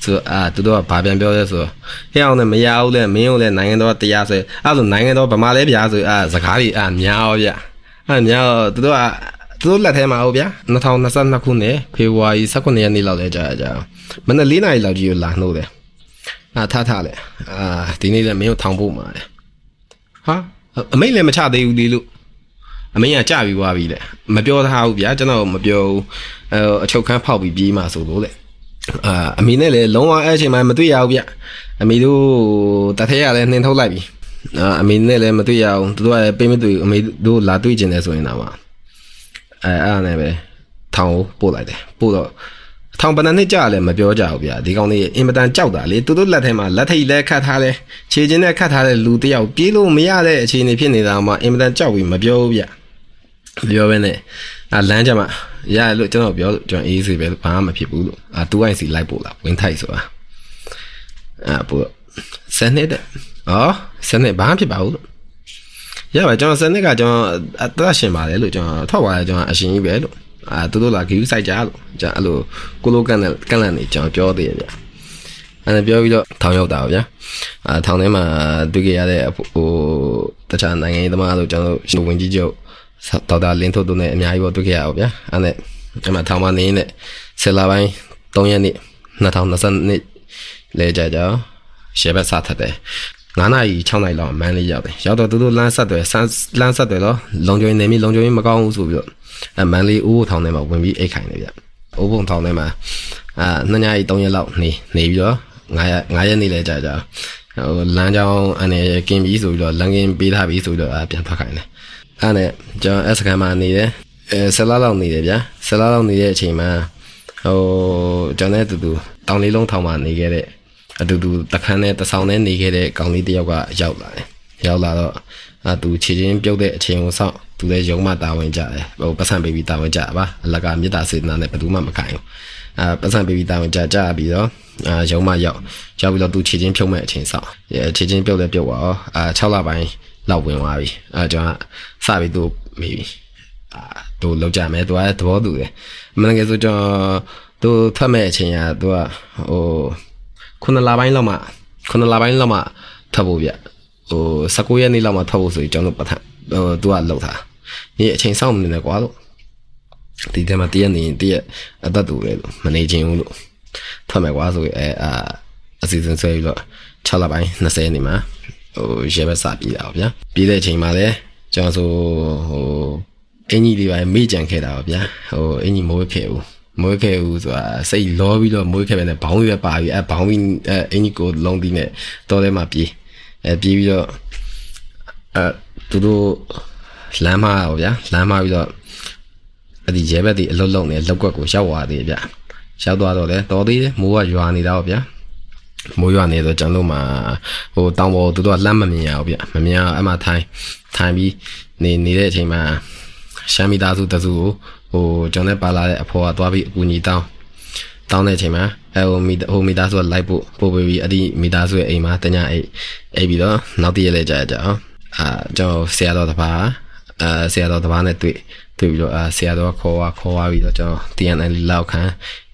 ဆိုအာသူတို့ကဘာပြန်ပြောလဲဆိုတော့ဟဲ့အောင်နဲ့မရဘူးလဲမင်းတို့လဲနိုင်ငံတော်တရားဆိုအဲ့လိုနိုင်ငံတော်ဗမာလဲဗျာဆိုအာစကားတွေအာများရောဗျအဲ့များသူတို့ကသူတို့လက်ထဲမှာဟုတ်ဗျာ2022ခုနှစ်ဖေဖော်ဝါရီ19ရက်နေ့လောက်လဲကြာကြမနေ့၄နာရီလောက်ကြီးကိုလာနှုတ်တယ်အာထားထားလဲအာဒီနေ့လဲမင်းတို့ထောင်ဖို့မှာလေဟာအမိတ်လည်းမချသေးဘူးဒီလို့အမင်းကကြပြီးသွားပြီလေမပြောထားဘူးဗျာကျွန်တော်မပြောဘူးအဲအချုပ်ခန်းဖောက်ပြီးပြေးมาဆိုလို့လေ အာအမေနဲ့လည်းလုံးဝအဲ့အချိန်မှမတွေ့ရဘူးဗျအမေတို့တထဲရလည်းနှင်ထုတ်လိုက်ပြီအာအမေနဲ့လည်းမတွေ့ရအောင်သူတို့ကလည်းပေးမတွေ့အမေတို့လာတွေ့ကျင်တယ်ဆိုရင်တော့အဲအဲ့ဒါနဲ့ပဲထောင်ကိုပို့လိုက်တယ်ပို့တော့ထောင်ပဏနှစ်ကြာလည်းမပြောကြဘူးဗျာဒီကောင်လေးအင်မတန်ကြောက်တာလေသူတို့လက်ထဲမှာလက်ထိတ်လဲခတ်ထားတယ်ခြေချင်းနဲ့ခတ်ထားတဲ့လူတယောက်ပြေးလို့မရတဲ့အခြေအနေဖြစ်နေတာမှအင်မတန်ကြောက်ပြီးမပြောဘူးဗျ မပြောဘဲနဲ့အာလမ်းကြမှာရရလို့ကျွန်တော်ပြောလို့ကျွန်တော်အေးစေပဲဘာမှမဖြစ်ဘူးလို့အာ 2IC လိုက်ပို့လာဝင်းထိုက်ဆိုတာအာပို့စနေတဲ့အော်စနေဘာမှဖြစ်ပါဘူးလို့ရပါကျွန်တော်စနေကကျွန်တော်အသက်ရှင်ပါတယ်လို့ကျွန်တော်ထောက်ပါတယ်ကျွန်တော်အရှင်ကြီးပဲလို့အာသူတို့လာဂီယူဆိုင်ကြလို့ကျွန်တော်အဲ့လိုကိုလိုကန်နဲ့ကန်လန်နေကျွန်တော်ပြောသေးရဗျအဲ့ဒါပြောပြီးတော့ထောင်ရောက်တာပါဗျာအာထောင်ထဲမှာတွေ့ကြရတဲ့ဟိုတခြားနိုင်ငံရေးသမားတို့ကျွန်တော်ဝင်ကြီးချုပ် ဒေါက်တာလင်းထုတ်တို့နဲ့အများကြီးပေါ့တွေ့ခဲ့ရအောင်ဗျာအဲ့နဲ့အမှထောင်မနေနဲ့ဆယ်လပိုင်း3ရက်နေ့2020နှစ်လဲကြကြရှယ်ဘက်စထက်တယ်9နာရီ6နာရီလောက်မန်းလေးရောက်တယ်ရောက်တော့သူတို့လမ်းဆက်တယ်လမ်းဆက်တယ်တော့လုံခြုံရေးနေမိလုံခြုံရေးမကောင်းဘူးဆိုပြီးတော့အမန်းလေးအိုးဘုံထောင်ထဲမှာဝင်ပြီးအိတ်ခိုင်တယ်ဗျအိုးဘုံထောင်ထဲမှာအာ2ညရီ3ရက်လောက်နေနေပြီးတော့9ရက်9ရက်နေလဲကြကြဟိုလမ်းကြောင်းအနေကင်းပြီးဆိုပြီးတော့လမ်းကင်းပေးထားပြီးဆိုပြီးတော့ပြန်ထွက်ခိုင်တယ် အဲ့နဲ့ကျွန်တော် S ကန်မှာနေတယ်အဲဆယ်လလောက်နေတယ်ဗျာဆယ်လလောက်နေတဲ့အချိန်မှာဟိုကျွန်တော်နဲ့အတူတူတောင်လေးလုံးထောင်မှာနေခဲ့တဲ့အတူတူတခန်းနဲ့တဆောင်နဲ့နေခဲ့တဲ့ကောင်လေးတယောက်ကရောက်လာတယ်ရောက်လာတော့အာသူခြေချင်းပြုတ်တဲ့အချိန်ကိုစောင့်သူလည်းယုံမှတာဝန်ကြတယ်ဟိုပတ်စံပေးပြီးတာဝန်ကြပါအလကမေတ္တာစေတနာနဲ့ဘယ်သူမှမခိုင်းဘူးအာပတ်စံပေးပြီးတာဝန်ကြကြပြီးတော့အာယုံမှရောက်ရောက်ပြီးတော့သူခြေချင်းဖြုတ်မဲ့အချိန်စောင့်ခြေချင်းပြုတ်လည်းပြုတ်ပါအောင်အာ6လပိုင်း လောက်ဝင်သွားပြီအဲကျွန်တော်စပြီးသူမေးပြီအာသူလောက်ကြမယ်သူကသဘောတူတယ်မနက်ဆိုကျွန်တော်သူထွက်မဲ့အချိန်ကသူကဟိုခုနလပိုင်းလောက်မှခုနလပိုင်းလောက်မှထွက်ဖို့ဗျဟို19ရက်နေ့လောက်မှထွက်ဖို့ဆိုရင်ကျွန်တော်ပတ်ထဟိုသူကလောက်တာဒီအချိန်စောင့်နေတယ်ကွာလို့ဒီထဲမှာတရက်နေတရက်အသက်တူလေလို့မနေခြင်းဘူးလို့ထွက်မယ်ကွာဆိုရင်အဲအာအစီအစဉ်ဆွဲပြီးတော့6လပိုင်း20ရက်နေ့မှာ ဟိုရဲဘက်စာပြေးတာပါဗျာပြေးတဲ့အချိန်မှာလည်းကျွန်တော်ဆိုဟိုအင်ကြီးတွေပါမေ့ကြံခဲ့တာပါဗျာဟိုအင်ကြီးမိုးခဲ့ဘူးမွေးခဲ့ဦးဆိုတာစိတ်လောပြီးတော့မွေးခဲ့ပဲနဲ့ဘောင်းရွက်ပါပြီးအဲဘောင်းပြီးအဲအင်ကြီးကိုလုံးပြီးနဲ့တော်ထဲမှာပြေးအဲပြေးပြီးတော့အဲသူတို့လမ်းမရောဗျာလမ်းမပြီးတော့အဲ့ဒီရဲဘက်ဒီအလုတ်လုံနေလောက်ကွက်ကိုရောက်သွားသေးဗျာရောက်သွားတော့လေတော်သေးမိုးကရွာနေတာပေါ့ဗျာ မိုးရွာနေတော့ကျွန်တော်မှာဟိုတောင်ပေါ်သူတို့ကလှမ်းမမြင်ရဘူးဗျမမြင်အောင်အမှထိုင်ထိုင်ပြီးနေနေတဲ့အချိန်မှာရှမ်းမိသားစုတစုကိုဟိုကျွန်တော်နဲ့ပါလာတဲ့အဖေါ်ကသွားပြီးအကူကြီးတောင်းတောင်းတဲ့အချိန်မှာအဲဟိုမိဟိုမိသားစုကလိုက်ဖို့ပို့ပြီးအဲ့ဒီမိသားစုရဲ့အိမ်မှာတညအိတ်အိတ်ပြီးတော့နောက်တည့်ရက်လဲကြာကြအောင်အာကျွန်တော်ဆရာတော်တပါအာဆရာတော်တပါနဲ့တွေ့တွေ့ပြီးတော့အာဆရာတော်ခေါ်ဝါခေါ်ဝါပြီးတော့ကျွန်တော် TNL လောက်ခံ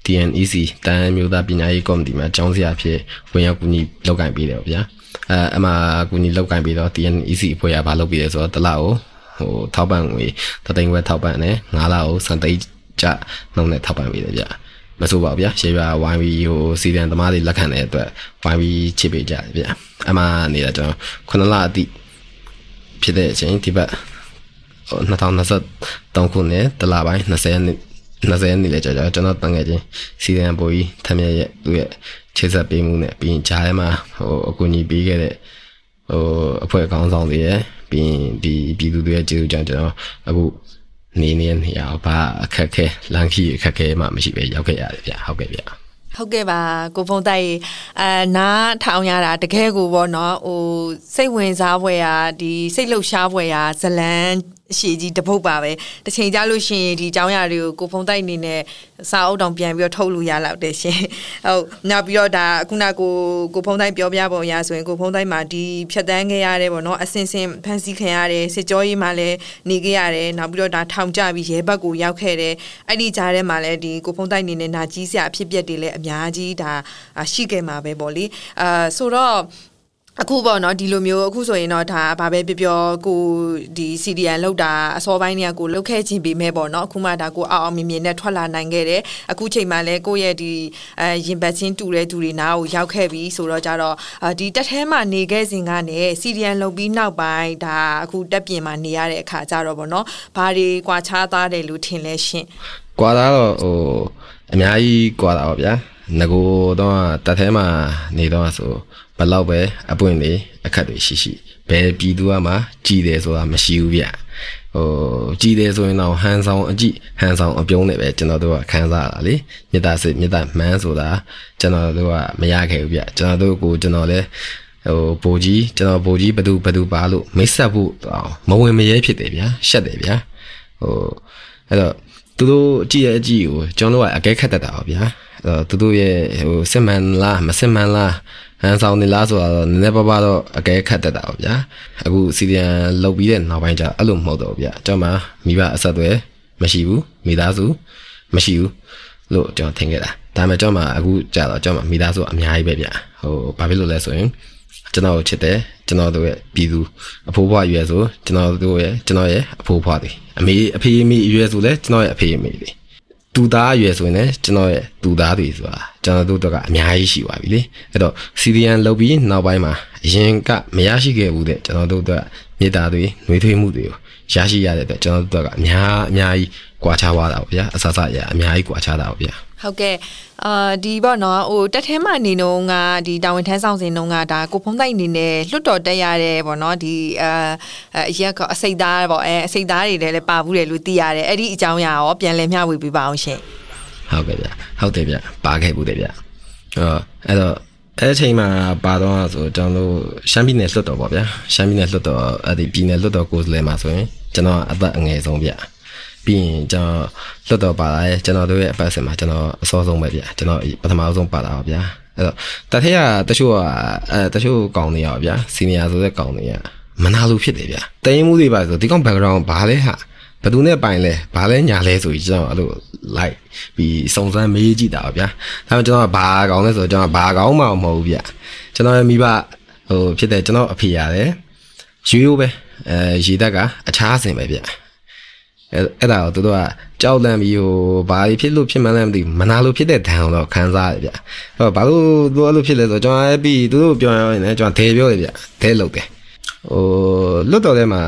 TNEC တန်မျိုးသားပညာရေးကော်မတီမှာကျောင်းဆရာဖြစ်ဝင်ရောက်ကူညီလုပ်ကိုင်ပေးတယ်ဗျာအဲအမှကူညီလုပ်ကိုင်ပြီးတော့ TNEC အဖွဲ့ကဘာလုပ်ပြီးလဲဆိုတော့တလောက်ဟိုထောက်ပံ့ငွေတသိန်းဝက်ထောက်ပံ့တယ်9လကိုစံသိန်းကျနှုန်းနဲ့ထောက်ပံ့ပေးတယ်ဗျမဆိုပါဘူးဗျရှေးပြဝိုင်းပြီးဟိုစီဒန်သမားတွေလက်ခံတဲ့အတွက်ဝိုင်းပြီးချစ်ပေးကြတယ်ဗျအမှနေတာကျွန်တော်9လအတိဖြစ်တဲ့အချိန်ဒီဘက်2023ခုနှစ်တလပိုင်း20ရက်နေ့ 20ရက်နေ့လေကြာကြာကျွန်တော်တန်ငယ်ချင်းစီဒန်ဘိုးကြီးထမ်းမြရဲ့သူ့ရဲ့ချစ်ဆက်ပေးမှုနဲ့ပြီးရင်ဂျားထဲမှာဟိုအကူအညီပေးခဲ့တဲ့ဟိုအဖွဲ့ခေါင်းဆောင်တွေရဲ့ပြီးရင်ဒီပြည်သူတွေရဲ့ကျေးဇူးကြောင့်ကျွန်တော်အခုနေနေနေရဘာအခက်ခဲလမ်းခီအခက်ခဲမှမရှိပဲရောက်ခဲ့ရတယ်ဗျဟုတ်ကဲ့ဗျဟုတ်ကဲ့ပါကိုဖုံတိုက်အဲနားထောင်ရတာတကယ်ကိုပေါ့နော်ဟိုစိတ်ဝင်စားဖွယ်ရာဒီစိတ်လှုပ်ရှားဖွယ်ရာဇလန်း အရှိကြီးတပုတ်ပါပဲတစ်ချိန်ကြာလို့ရှိရင်ဒီအကြောင်းအရာတွေကိုကိုဖုံတိုက်အနေနဲ့စာအုပ်တောင်ပြန်ပြီးတော့ထုတ်လို့ရလောက်တယ်ရှင်ဟုတ်နောက်ပြီးတော့ဒါခုနကိုကိုဖုံတိုက်ပြောပြပုံရဆိုရင်ကိုဖုံတိုက်မှာဒီဖြတ်တန်းခဲ့ရတယ်ပေါ့နော်အစင်စင်ဖန်ဆီးခံရတယ်စစ်ကြောရေးမှာလည်းနေခဲ့ရတယ်နောက်ပြီးတော့ဒါထောင်ကျပြီးရဲဘက်ကိုရောက်ခဲ့တယ်အဲ့ဒီကြားထဲမှာလည်းဒီကိုဖုံတိုက်အနေနဲ့နာကြီးစရာအဖြစ်ပြက်တွေလည်းအများကြီးဒါရှိခဲ့မှာပဲပေါ့လေအာဆိုတော့ အခုပေါ့နော်ဒီလိုမျိုးအခုဆိုရင်တော့ဒါဘာပဲပြောပြောကိုဒီ CDN လောက်တာအစောပိုင်းတွေကကိုလောက်ခဲ့ခြင်းပေမဲ့ပေါ့နော်အခုမှဒါကိုအောက်အောင်မြင်မြင်နဲ့ထွက်လာနိုင်ခဲ့တယ်အခုချိန်မှလည်းကိုယ့်ရဲ့ဒီအဲရင်ပတ်ချင်းတူတဲ့သူတွေနားကိုရောက်ခဲ့ပြီဆိုတော့ကြတော့ဒီတက်ထဲမှာနေခဲ့စဉ်ကနေ CDN လောက်ပြီးနောက်ပိုင်းဒါအခုတက်ပြင်မှာနေရတဲ့အခါကြတော့ပေါ့နော်ဘာတွေကွာခြားသားတယ်လို့ထင်လဲရှင်ကွာသားတော့ဟိုအများကြီးကွာတာပါဗျာငကိုတော့တက်ထဲမှာနေတော့ဆို ဘလောက်ပဲအပွင့်တွေအခက်တွေရှိရှိဘယ်ပြည်သူကမှကြည်တယ်ဆိုတာမရှိဘူးဗျဟိုကြည်တယ်ဆိုရင်တော့ဟန်ဆောင်အကြည့်ဟန်ဆောင်အပြုံးနဲ့ပဲကျွန်တော်တို့ကခန်းစားတာလေမေတ္တာစိတ်မေတ္တာမှန်းဆိုတာကျွန်တော်တို့ကမရခဲ့ဘူးဗျကျွန်တော်တို့ကိုကျွန်တော်လည်းဟိုဘိုးကြီးကျွန်တော်ဘိုးကြီးဘသူဘသူပါလို့မိတ်ဆက်ဖို့မဝင်မရဲဖြစ်တယ်ဗျာရှက်တယ်ဗျာဟိုအဲ့တော့သူတို့ကြည့်ရဲ့အကြည့်ကိုကျွန်တော်တို့ကအကဲခတ်တတ်တာပါဗျာအဲ့တော့ သူတို့ရဲ့ဟိုစစ်မှန်လားမစစ်မှန်လားဟန်ဆောင်နေလားဆိုတော့နည်းနည်းပါးပါးတော့အကဲခတ်တတ်တာပေါ့ဗျာအခုစီဒီယန်လောက်ပြီးတဲ့နောက်ပိုင်းကျအဲ့လိုမဟုတ်တော့ဗျာကျွန်တော်မိဘအဆက်အသွယ်မရှိဘူးမိသားစုမရှိဘူးလို့ကျွန်တော်ထင်ခဲ့တာဒါပေမဲ့ကျွန်တော်အခုကြာတော့ကျွန်တော်မိသားစုအများကြီးပဲဗျာဟိုဘာဖြစ်လို့လဲဆိုရင်ကျွန်တော်ချစ်တယ်ကျွန်တော်တို့ရဲ့ပြည်သူအဖိုးဘွားရွယ်ဆိုကျွန်တော်တို့ရဲ့ကျွန်တော်ရဲ့အဖိုးဘွားတွေအမေအဖေအမေရွယ်ဆိုလဲကျွန်တော်ရဲ့အဖေအမေတွေ တူသားအရွယ်ဆိုရင်လည်းကျွန်တော်ရဲ့တူသားတွေဆိုတာကျွန်တော်တို့တော့ကအများကြီးရှိပါပြီလေအဲ့တော့စီရီယန်လုပ်ပြီးနောက်ပိုင်းမှာအရင်ကမရရှိခဲ့ဘူးတဲ့ကျွန်တော်တို့ကမြေတာတွေနှွေးထွေးမှုတွေကိုရရှိရတဲ့အတွက်ကျွန်တော်တို့ကအများအများကြီးကွာခြားသွားတာပေါ့ဗျာအဆဆရအများကြီးကွာခြားတာပေါ့ဗျာ ဟုတ်ကဲ့အာဒီပေါ့နော်ဟိုတက်ထဲမှာနေတော့ကဒီတာဝန်ထမ်းဆောင်စဉ်တုန်းကဒါကိုဖုံးတိုက်အနေနဲ့လွတ်တော်တက်ရတဲ့ပေါ့နော်ဒီအာအရက်ကအစိတ်သားပေါ့အဲအစိတ်သားတွေလည်းပါဘူးတယ်လို့သိရတယ်အဲ့ဒီအကြောင်းအရာရောပြန်လည်မျှဝေပေးပါအောင်ရှင်ဟုတ်ကဲ့ဗျဟုတ်တယ်ဗျပါခဲ့ဘူးတယ်ဗျဟောအဲ့တော့အဲ့အချိန်မှာပါတော့ဆိုကျွန်တော်တို့ရှမ်းပြည်နယ်လွှတ်တော်ပေါ့ဗျာရှမ်းပြည်နယ်လွှတ်တော်အဲ့ဒီပြည်နယ်လွှတ်တော်ကိုယ်စားလှယ်မှာဆိုရင်ကျွန်တော်အသက်အငယ်ဆုံးဗျ ပြီးရင်ကျွန်တော်လွှတ်တော်ပါလာရဲ့ကျွန်တော်တို့ရဲ့အပတ်စဉ်မှာကျွန်တော်အစောဆုံးပဲဗျကျွန်တော်ပထမဆုံးပါလာပါဗျာအဲ့တော့တထက်ကတချို့ကအဲတချို့ကောင်းနေရပါဗျာစီနီယာဆိုတဲ့ကောင်းနေရမနာလို့ဖြစ်တယ်ဗျတရင်မှုတွေပါဆိုဒီကောင် background ဘာလဲဟာဘယ်သူနဲ့ပိုင်လဲဘာလဲညာလဲဆိုပြီးကျွန်တော်အဲ့လို like ပြီးစုံစမ်းမေးကြည့်တာပါဗျာဒါပေမဲ့ကျွန်တော်ဘာကောင်းလဲဆိုတော့ကျွန်တော်ဘာကောင်းမှမဟုတ်ဘူးဗျကျွန်တော်ရဲ့မိဘဟိုဖြစ်တဲ့ကျွန်တော်အဖေရတယ်ရိုးရိုးပဲအဲရေတက်ကအခြားစင်ပဲဗျ အဲအဲ့ဒါကိုသူတို့ကကြောက်လန့်ပြီးဟိုဘာဖြစ်လို့ဖြစ်မှန်းလည်းမသိဘူးမနာလို့ဖြစ်တဲ့ဒဏ်တော့ခံစားရတယ်ဗျဟောဘာလို့သူအဲ့လိုဖြစ်လဲဆိုတော့ကျွန်တော်အဲ့ပြီးသူတို့ပြောရင်လည်းကျွန်တော်ဒဲပြောတယ်ဗျဒဲလုပ်တယ်ဟိုလွတ်တော်ထဲမှာ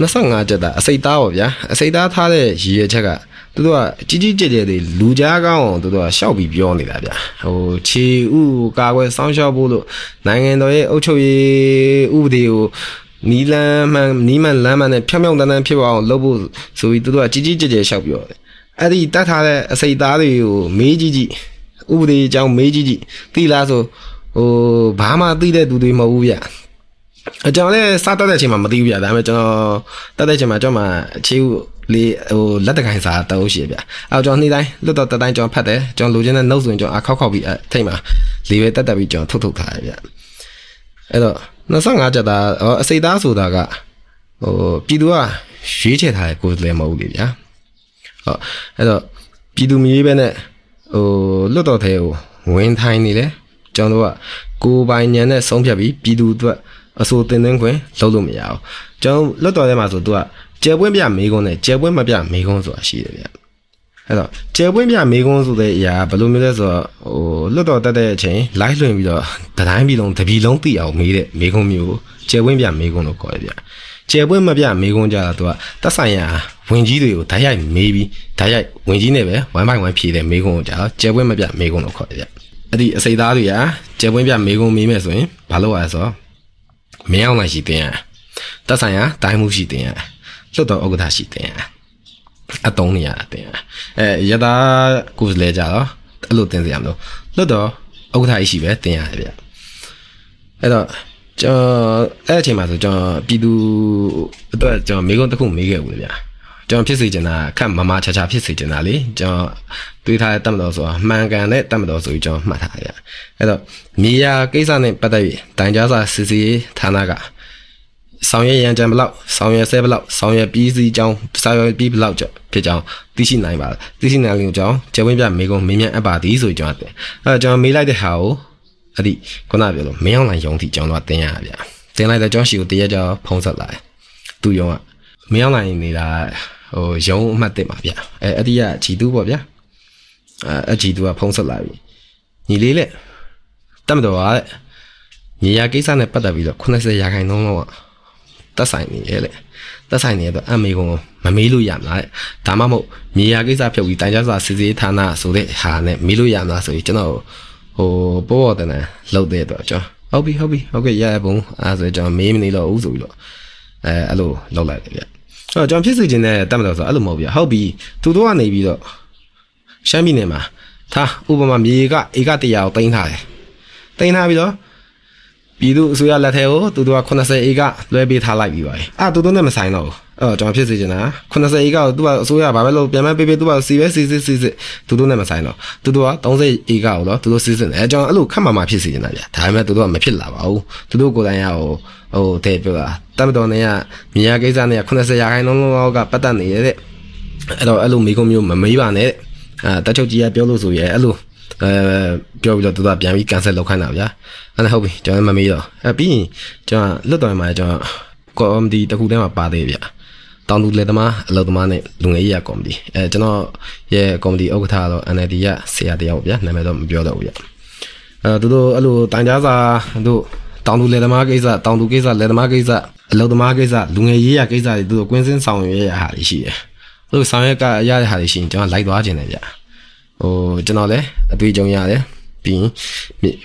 25ကျက်တာအစိတ်သားပေါ့ဗျာအစိတ်သားထားတဲ့ရည်ရချက်ကသူတို့ကကြီးကြီးကျယ်ကျယ်တွေလူကြားကောင်းအောင်သူတို့ကရှောက်ပြီးပြောနေတာဗျာဟိုခြေဥကာကွယ်စောင့်ရှောက်ဖို့လို့နိုင်ငံတော်ရဲ့အုပ်ချုပ်ရေးဥပဒေကို နီလန်းမှန်နီးမှန်လမ်းမှန်နဲ့ဖြောင်းဖြောင်းတန်းတန်းဖြစ်အောင်လုပ်ဖို့ဆိုပြီးသူတို့ကကြီးကြီးကျယ်ကျယ်ရှောက်ပြောတယ်အဲ့ဒီတတ်ထားတဲ့အစိတ်သားတွေကိုမေးကြည့်ကြည့်ဥပဒေအကြောင်းမေးကြည့်ကြည့်သိလားဆိုဟိုဘာမှသိတဲ့သူတွေမဟုတ်ဘူးဗျအကြောင်းလဲစတတ်တဲ့အချိန်မှာမသိဘူးဗျဒါပေမဲ့ကျွန်တော်တတ်တဲ့အချိန်မှာကျွန်တော်မှအခြေဥလေးဟိုလက်တကိုင်းစာတောက်ရှိဗျအဲကျွန်တော်နေ့တိုင်းလွတ်တော့တတိုင်းကျွန်တော်ဖတ်တယ်ကျွန်တော်လိုချင်တဲ့ note ဆိုရင်ကျွန်တော်အခောက်ခောက်ပြီးအထိတ်မှာလေးပဲတက်တက်ပြီးကျွန်တော်ထုတ်ထုတ်ထားရဗျအဲ့တော့ 25ကျက်သားအစိတ်သားဆိုတာကဟိုပြည်သူကရွေးချယ်ထားတဲ့ကိုယ်လည်းမဟုတ်လေဗျာဟုတ်အဲ့တော့ပြည်သူမျိုးပဲနဲ့ဟိုလွတ်တော်ထဲကိုဝင်ထိုင်နေတယ်ကျွန်တော်တို့ကကိုယ်ပိုင်ညံနဲ့ဆုံးဖြတ်ပြီးပြည်သူအတွက်အစိုးတင်သွင်းခွင့်လုပ်လို့မရအောင်ကျွန်တော်လွတ်တော်ထဲမှာဆိုသူကကျဲပွင့်ပြမေကုန်းနဲ့ကျဲပွင့်မပြမေကုန်းဆိုတာရှိတယ်ဗျ အဲ့တော့ကျဲပွင့်ပြမေကုန်းဆိုတဲ့အရာဘယ်လိုမျိုးလဲဆိုတော့ဟိုလွတ်တော်တက်တဲ့အချိန် live လွှင့်ပြီးတော့တတိုင်းပြည်လုံးတပြည်လုံးသိအောင်မေးတဲ့မေကုန်းမျိုးကျဲပွင့်ပြမေကုန်းလို့ခေါ်တယ်ဗျကျဲပွင့်မပြမေကုန်းကြတာသူကတက်ဆိုင်ရာဝင်ကြီးတွေကိုဓာတ်ရိုက်မေးပြီးဓာတ်ရိုက်ဝင်ကြီးနဲ့ပဲ1 by 1ဖြည့်တဲ့မေကုန်းကိုကြာကျဲပွင့်မပြမေကုန်းလို့ခေါ်တယ်ဗျအဲ့ဒီအစိသားတွေကကျဲပွင့်ပြမေကုန်းမေးမယ်ဆိုရင်ဘာလို့လဲဆိုတော့မင်းအောင်လိုက်ရှိတင်ရတက်ဆိုင်ရာတိုင်းမှုရှိတင်ရလွတ်တော်ဥက္ကဋ္ဌရှိတင်ရ အတုံးနေရတင်ရအဲရတာကိုယ်လေကြတော့အဲ့လိုတင်စရာမလိုလွတ်တော်ဥက္ကဋ္ဌရှိပဲတင်ရတယ်ဗျအဲ့တော့ကျွန်တော်အဲ့အချိန်မှာဆိုကျွန်တော်ပြည်သူအတွက်ကျွန်တော်မိကုန်းတစ်ခုမေးခဲ့ဘူးလေဗျကျွန်တော်ဖြစ်စေချင်တာခက်မမချာချာဖြစ်စေချင်တာလေကျွန်တော်တွေးထားတဲ့တတ်မတော်ဆိုတာမှန်ကန်တဲ့တတ်မတော်ဆိုပြီးကျွန်တော်မှတ်ထားတယ်အဲ့တော့မြေယာကိစ္စနဲ့ပတ်သက်ပြီးတိုင်ကြားစာစစ်စီဌာနက ဆောင်ရွက်ရန်ကြံဘလောက်ဆောင်ရွက်ဆဲဘလောက်ဆောင်ရွက်ပြီးစီကြောင်းဆောင်ရွက်ပြီးဘလောက်ကြောင့်ဖြစ်ကြောင်းသိရှိနိုင်ပါသိရှိနိုင်လို့ကြောင်းကျဝင်းပြမေကုံမင်းမြန်အပ်ပါသည်ဆိုပြီးကျွန်တော်တယ်အဲကျွန်တော်မေးလိုက်တဲ့ဟာကိုအဲ့ဒီခုနပြောလို့မင်းအောင်လိုက်ယုံတိကျွန်တော်တင်ရဗျာတင်လိုက်တော့ကျွန်တော်ရှိကိုတရက်ကြောဖုံးဆက်လာတယ်သူယုံကမင်းအောင်လိုက်နေတာဟိုယုံအမှတ်တင်ပါဗျာအဲအဲ့ဒီကဂျီတူပေါ့ဗျာအဲအဂျီတူကဖုံးဆက်လာပြီညီလေးလက်တတ်မတော်ပါတဲ့ညီရကိစ္စနဲ့ပတ်သက်ပြီးတော့80ရာခိုင်နှုန်းလောက် တက်ဆိုင်နေရဲ့လေတက်ဆိုင်နေတော့အမေကုံမမေးလို့ရမလားဒါမှမဟုတ်မြေယာကိစ္စဖြုတ်ပြီးတိုင်ကြားစာစစ်ဆေးဌာနဆိုတဲ့ဟာနဲ့မေးလို့ရမလားဆိုပြီးကျွန်တော်ဟိုပိုးပေါ်တဲ့နဲ့လှုပ်တဲ့တော့ကျွန်တော်ဟုတ်ပြီဟုတ်ပြီဟုတ်ကဲ့ရရပုံအဲဆိုကျွန်တော်မေးမနေတော့ဘူးဆိုပြီးတော့အဲအဲ့လိုလှုပ်လိုက်တယ်ဗျအဲ့တော့ကျွန်တော်ဖြစ်စီခြင်းနဲ့တတ်မလို့ဆိုအဲ့လိုမဟုတ်ဗျဟုတ်ပြီသူတို့ကနေပြီးတော့ရှမ်းပြည်နယ်မှာသာဥပမာမြေကဧက100ကိုတင်ထားတယ်တင်ထားပြီးတော့ ပြည်သူအစိုးရလက်ထဲကိုသူတို့က80ဧကလွှဲပေးထားလိုက်ပြီးပါတယ်အာသူတို့နဲ့မဆိုင်တော့ဘူးအဲ့တော့ကျွန်တော်ဖြစ်စေချင်တာ80ဧကကိုသူကအစိုးရဘာပဲလို့ပြန်မပေးပေးသူကစီပဲစီစီစီစီသူတို့နဲ့မဆိုင်တော့သူတို့က30ဧကကိုတော့သူတို့စီစဉ်တယ်ကျွန်တော်အဲ့လိုခက်မှမှဖြစ်စေချင်တာဗျဒါပေမဲ့သူတို့ကမဖြစ်လာပါဘူးသူတို့ကိုယ်တိုင်ရဟိုဟိုတဲ့ပြောတာတမတော်နဲ့ကမြေယာကိစ္စနဲ့80ရာခိုင်နှုန်းလောက်ကပတ်သက်နေရတဲ့အဲ့တော့အဲ့လိုမိကုံမျိုးမမေးပါနဲ့အာတချုပ်ကြီးကပြောလို့ဆိုရဲအဲ့လို အဲပြောပြီးတော့သူကပြန်ပြီး cancel လုပ်ခိုင်းတာဗျာအဲ့ဒါဟုတ်ပြီကျွန်တော်မမေးတော့အဲပြီးရင်ကျွန်တော်လွတ်တော်မှာကျွန်တော်ကော်မတီတစ်ခုတည်းမှာပါသေးဗျာတောင်သူလက်သမားအလုပ်သမားနဲ့လူငယ်ရေးရကော်မတီအဲကျွန်တော်ရဲ့ကော်မတီဥက္ကဋ္ဌတော့ NLD ရဆရာတယောက်ဗျာနာမည်တော့မပြောတော့ဘူးဗျာအဲသူတို့အဲ့လိုတိုင်ကြားစာတို့တောင်သူလက်သမားကိစ္စတောင်သူကိစ္စလက်သမားကိစ္စအလုပ်သမားကိစ္စလူငယ်ရေးရကိစ္စတွေသူတို့ကွင်းစင်းဆောင်ရွက်ရဟာတွေရှိတယ်သူတို့ဆောင်ရွက်ကရတဲ့ဟာတွေရှိရင်ကျွန်တော်လိုက်သွားခြင်းတယ်ဗျာ ဟိုကျွန်တော်လည်းအတွေ့အကြုံရတယ်ပြီးရင်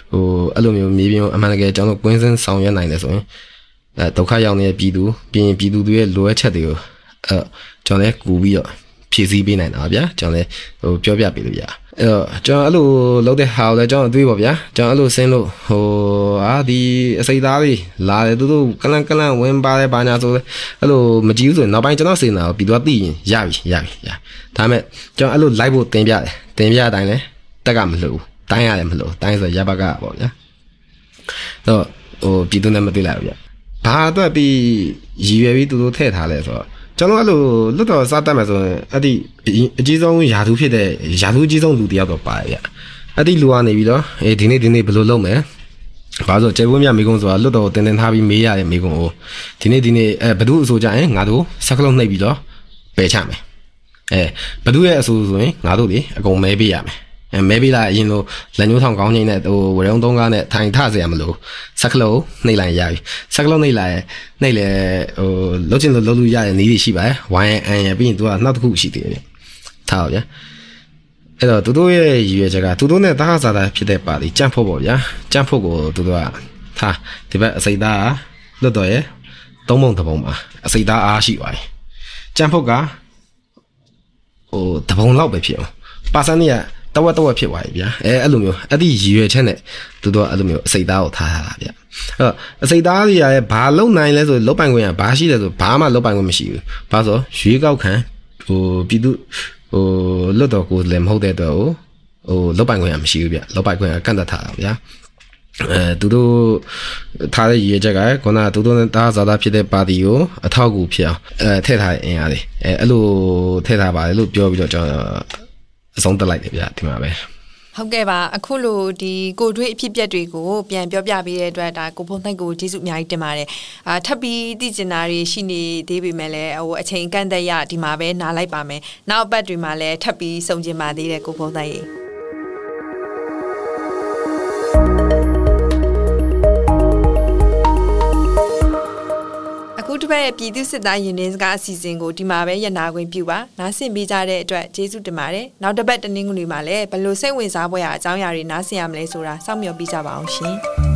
ဟိုအဲ့လိုမျိုးမြေပြင်အမှန်တကယ်ကျွန်တော်ကွင်းစင်းဆောင်ရွက်နိုင်တယ်ဆိုရင်အဲဒုက္ခရောက်နေတဲ့ပြည်သူပြီးရင်ပြည်သူတွေရဲ့လိုအပ်ချက်တွေကိုအဲကျွန်တော်လည်းကူပြီးတော့ ဖြဖြည့်ဆည်းပေးနိုင်တာပါဗျာကျွန်တော်လည်းဟိုပြောပြပေးလို့ရအဲ့တော့ကျွန်တော်အဲ့လိုလုပ်တဲ့ဟာကိုလည်းကျွန်တော်အတွေးပါဗျာကျွန်တော်အဲ့လိုဆင်းလို့ဟိုအာဒီအစိတ်သားလေးလာတယ်သူတို့ကလန်ကလန်ဝင်ပါတယ်ဘာညာဆိုအဲ့လိုမကြည့်ဘူးဆိုရင်နောက်ပိုင်းကျွန်တော်စင်တာကိုပြီးတော့သိရင်ရပြီရပြီရဒါပေမဲ့ကျွန်တော်အဲ့လို live ဖို့တင်ပြတယ်တင်ပြတဲ့အတိုင်းလဲတက်ကမလို့ဘူးတိုင်းရတယ်မလို့တိုင်းဆိုရဘကပေါ့ဗျာတော့ဟိုပြည်သူနဲ့မသိလိုက်ဘူးဗျဘာအတွက်ပြီးရည်ရွယ်ပြီးသူတို့ထည့်ထားလဲဆိုတော့ ကျွန်တော်အဲ့လိုလွတ်တော်စားတတ်မယ်ဆိုရင်အဲ့ဒီအကြီးဆုံးယာသူဖြစ်တဲ့ယာသူအကြီးဆုံးလူတယောက်တော့ပါတယ်ဗျအဲ့ဒီလူကနေပြီးတော့အေးဒီနေ့ဒီနေ့ဘယ်လိုလုပ်မယ်ဘာလို့ကျေပွင့်မြမိကုံဆိုတာလွတ်တော်တင်တင်ထားပြီးမေးရတဲ့မိကုံကိုဒီနေ့ဒီနေ့အဲဘဒုအဆိုကြရင်ငါတို့ဆက်ကလုံးနှိပ်ပြီးတော့ပယ်ချမယ်အဲဘဒုရဲ့အဆိုဆိုရင်ငါတို့လေအကုန်မဲပေးရမယ်အဲ မဲပေးလာအရင်လိုလက်ညှိုးထောင်ကောင်းချိန်နဲ့ဟိုဝရုံသုံးကားနဲ့ထိုင်ထစရာမလိုစက်ကလုံးနှိပ်လိုက်ရပြီစက်ကလုံးနှိပ်လိုက်နှိပ်လေဟိုလုတ်ချင်လို့လုတ်လို့ရတဲ့နည်းတွေရှိပါတယ်ဝိုင်းအန်ရပြီးရင် तू ကနောက်တစ်ခုရှိသေးတယ်ထားပါဗျာအဲ့တော့သူတို့ရဲ့ရည်ရွယ်ချက်ကသူတို့နဲ့တဟဆာတာဖြစ်တဲ့ပါတီကြန့်ဖို့ပေါ့ဗျာကြန့်ဖို့ကိုသူတို့ကထားဒီဘက်အစိတ်သားလွတ်တော်ရဲ့သုံးပုံတပုံပါအစိတ်သားအားရှိပါတယ်ကြန့်ဖို့ကဟိုတပုံလောက်ပဲဖြစ်အောင်ပါစန်တွေက တဝက်တဝက်ဖြစ်သွားပြီဗျာအဲအဲ့လိုမျိုးအဲ့ဒီရည်ရွယ်ချက်နဲ့သူတို့ကအဲ့လိုမျိုးအစိတ်သားကိုထားထားတာဗျာအဲ့တော့အစိတ်သားတွေကလည်းဘာလုံနိုင်လဲဆိုလုတ်ပိုင်ခွင့်ကဘာရှိလဲဆိုဘာမှလုတ်ပိုင်ခွင့်မရှိဘူးဘာဆိုရွေးကောက်ခံဟိုပြည်သူဟိုလွတ်တော်ကိုလည်းမဟုတ်တဲ့အတွက်ဟိုလုတ်ပိုင်ခွင့်ကမရှိဘူးဗျလုတ်ပိုင်ခွင့်ကကန့်သက်ထားတာဗျာအဲသူတို့ထားတဲ့ရည်ရွယ်ချက်ကခုနကသူတို့နဲ့တားစားတာဖြစ်တဲ့ပါတီကိုအထောက်အကူဖြစ်အောင်အဲထည့်ထားတဲ့အင်အားတွေအဲအဲ့လိုထည့်ထားပါတယ်လို့ပြောပြီးတော့ကျွန်တော် အဆုံးတက်လိုက်တယ်ဗျဒီမှာပဲဟုတ်ကဲ့ပါအခုလိုဒီကိုတွေးအဖြစ်ပြက်တွေကိုပြန်ပြောပြပေးတဲ့အတွက်ဒါကိုဖုံသိုက်ကိုကျေးဇူးအများကြီးတင်ပါတယ်အာထပ်ပြီးသိကျင်တာတွေရှိနေသေးပေမဲ့လည်းဟိုအချိန်ကန့်သက်ရဒီမှာပဲနားလိုက်ပါမယ်နောက်အပတ်တွေမှာလည်းထပ်ပြီးစုံကျင်ပါသေးတယ်ကိုဖုံသိုက်ရေ တစ်ပတ်ရဲ့ပြည်သူစစ်သားရင်နှင်းစကားအစီအစဉ်ကိုဒီမှာပဲရနာခွင့်ပြုပါနားဆင်ပေးကြတဲ့အတွက်ကျေးဇူးတင်ပါတယ်နောက်တစ်ပတ်တနင်္ဂနွေမှာလည်းဘယ်လိုစိတ်ဝင်စားပွဲရာအကြောင်းအရာတွေနားဆင်ရမလဲဆိုတာစောင့်မျှော်ပြီးကြပါအောင်ရှင်